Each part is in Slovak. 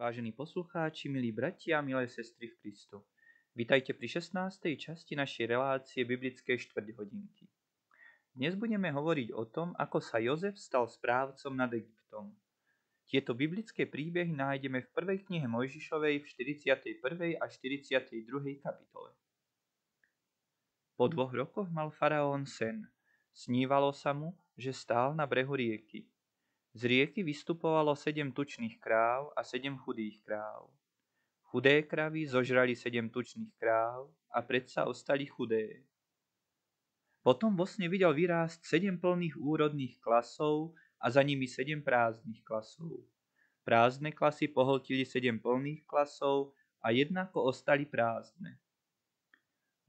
Vážení poslucháči, milí bratia milé sestry v Kristu. Vítajte pri 16. časti našej relácie biblickej štvrťhodinky. Dnes budeme hovoriť o tom, ako sa Jozef stal správcom nad Egyptom. Tieto biblické príbehy nájdeme v prvej knihe Mojžišovej v 41. a 42. kapitole. Po dvoch rokoch mal faraón sen. Snívalo sa mu, že stál na brehu rieky. Z rieky vystupovalo sedem tučných kráv a sedem chudých kráv. Chudé kravy zožrali sedem tučných kráv a predsa ostali chudé. Potom vo sne videl vyrásť sedem plných úrodných klasov a za nimi sedem prázdnych klasov. Prázdne klasy pohltili sedem plných klasov a jednako ostali prázdne.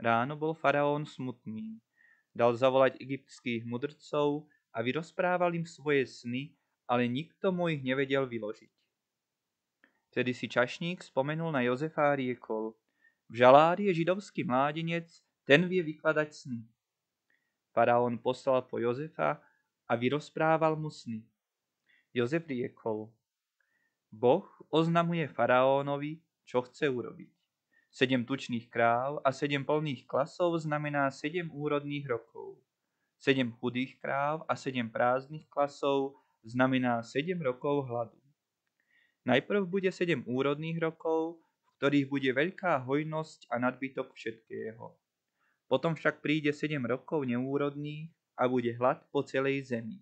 Ráno bol faraón smutný. Dal zavolať egyptských mudrcov a vyrozprával im svoje sny ale nikto mu ich nevedel vyložiť. Vtedy si čašník spomenul na Jozefa a riekol, v žalári je židovský mládenec, ten vie vykladať sny. Faraón poslal po Jozefa a vyrozprával mu sny. Jozef riekol, Boh oznamuje faraónovi, čo chce urobiť. Sedem tučných kráv a sedem plných klasov znamená sedem úrodných rokov. Sedem chudých kráv a sedem prázdnych klasov znamená 7 rokov hladu. Najprv bude 7 úrodných rokov, v ktorých bude veľká hojnosť a nadbytok všetkého. Potom však príde 7 rokov neúrodných a bude hlad po celej zemi.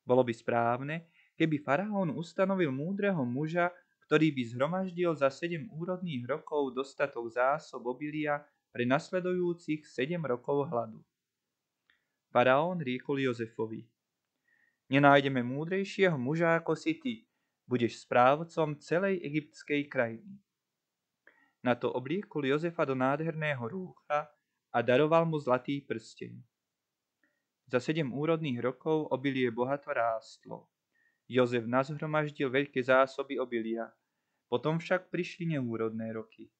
Bolo by správne, keby faraón ustanovil múdreho muža, ktorý by zhromaždil za 7 úrodných rokov dostatok zásob obilia pre nasledujúcich 7 rokov hladu. Faraón riekol Jozefovi, Nenájdeme múdrejšieho muža ako si ty. Budeš správcom celej egyptskej krajiny. Na to obliekol Jozefa do nádherného rúcha a daroval mu zlatý prsteň. Za sedem úrodných rokov obilie bohato rástlo. Jozef nazhromaždil veľké zásoby obilia. Potom však prišli neúrodné roky.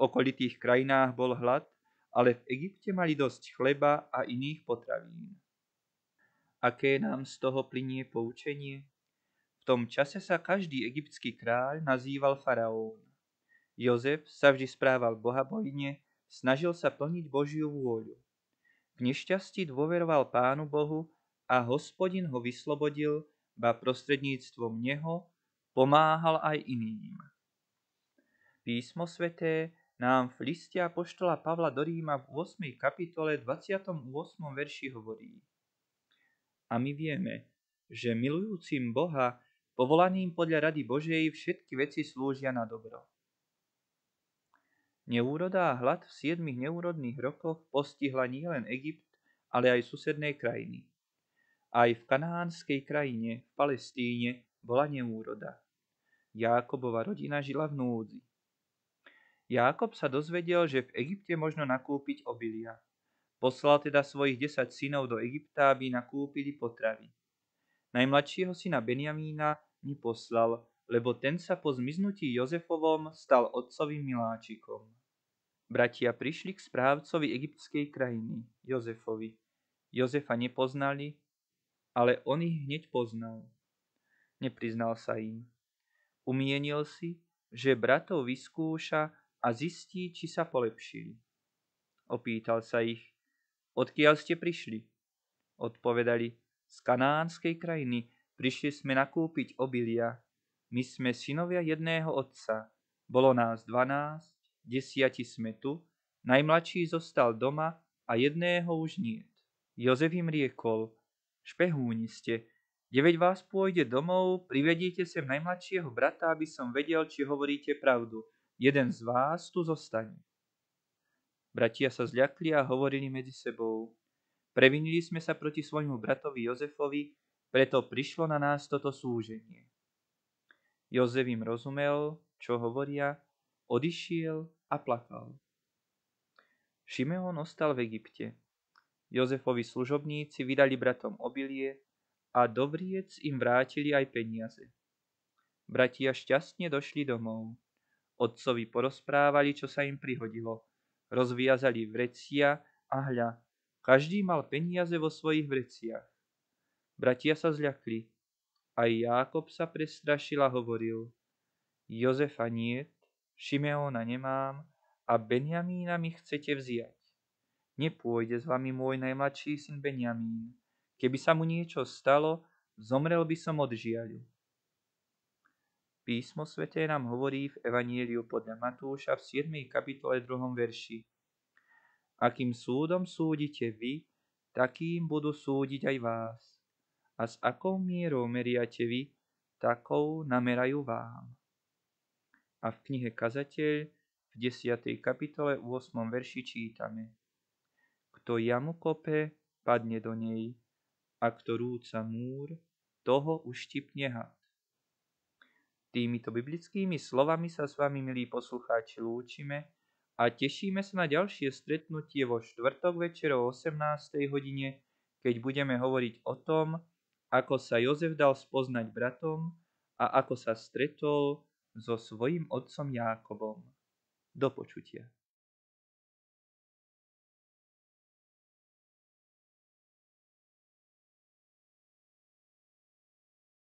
V okolitých krajinách bol hlad, ale v Egypte mali dosť chleba a iných potravín. Aké nám z toho plinie poučenie? V tom čase sa každý egyptský kráľ nazýval faraón. Jozef sa vždy správal bohabojne, snažil sa plniť Božiu vôľu. V nešťastí dôveroval Pánu Bohu a hospodin ho vyslobodil, ba prostredníctvom neho pomáhal aj iným. Písmo sveté nám v liste apoštola Pavla do Ríma v 8. kapitole 28. verši hovorí a my vieme, že milujúcim Boha, povolaným podľa rady Božej, všetky veci slúžia na dobro. Neúroda a hlad v siedmých neúrodných rokoch postihla nielen Egypt, ale aj susedné krajiny. Aj v kanánskej krajine, v Palestíne, bola neúroda. Jákobova rodina žila v núdzi. Jákob sa dozvedel, že v Egypte možno nakúpiť obilia. Poslal teda svojich desať synov do Egypta, aby nakúpili potravy. Najmladšieho syna Benjamína neposlal, lebo ten sa po zmiznutí Jozefovom stal otcovým miláčikom. Bratia prišli k správcovi egyptskej krajiny, Jozefovi. Jozefa nepoznali, ale on ich hneď poznal. Nepriznal sa im. Umienil si, že bratov vyskúša a zistí, či sa polepšili. Opýtal sa ich, Odkiaľ ste prišli? Odpovedali, z kanánskej krajiny. Prišli sme nakúpiť obilia. My sme synovia jedného otca. Bolo nás dvanásť, desiati sme tu, najmladší zostal doma a jedného už nie. Jozef im riekol, špehúni ste, deveť vás pôjde domov, privediete sem najmladšieho brata, aby som vedel, či hovoríte pravdu. Jeden z vás tu zostane. Bratia sa zľakli a hovorili medzi sebou. Previnili sme sa proti svojmu bratovi Jozefovi, preto prišlo na nás toto súženie. Jozef im rozumel, čo hovoria, odišiel a plakal. Šimeon ostal v Egypte. Jozefovi služobníci vydali bratom obilie a do vriec im vrátili aj peniaze. Bratia šťastne došli domov. Otcovi porozprávali, čo sa im prihodilo rozviazali vrecia a hľa, každý mal peniaze vo svojich vreciach. Bratia sa zľakli. Aj Jákob sa prestrašil a hovoril, Jozefa niet, Šimeona nemám a Benjamína mi chcete vziať. Nepôjde s vami môj najmladší syn Benjamín. Keby sa mu niečo stalo, zomrel by som od žiaľu. Písmo sveté nám hovorí v Evanieliu podľa Matúša v 7. kapitole 2. verši. Akým súdom súdite vy, takým budú súdiť aj vás. A s akou mierou meriate vy, takou namerajú vám. A v knihe Kazateľ v 10. kapitole 8. verši čítame. Kto jamu kope, padne do nej, a kto rúca múr, toho uštipne had. Týmito biblickými slovami sa s vami, milí poslucháči, lúčime a tešíme sa na ďalšie stretnutie vo štvrtok večer o 18. hodine, keď budeme hovoriť o tom, ako sa Jozef dal spoznať bratom a ako sa stretol so svojím otcom Jákobom. Do počutia.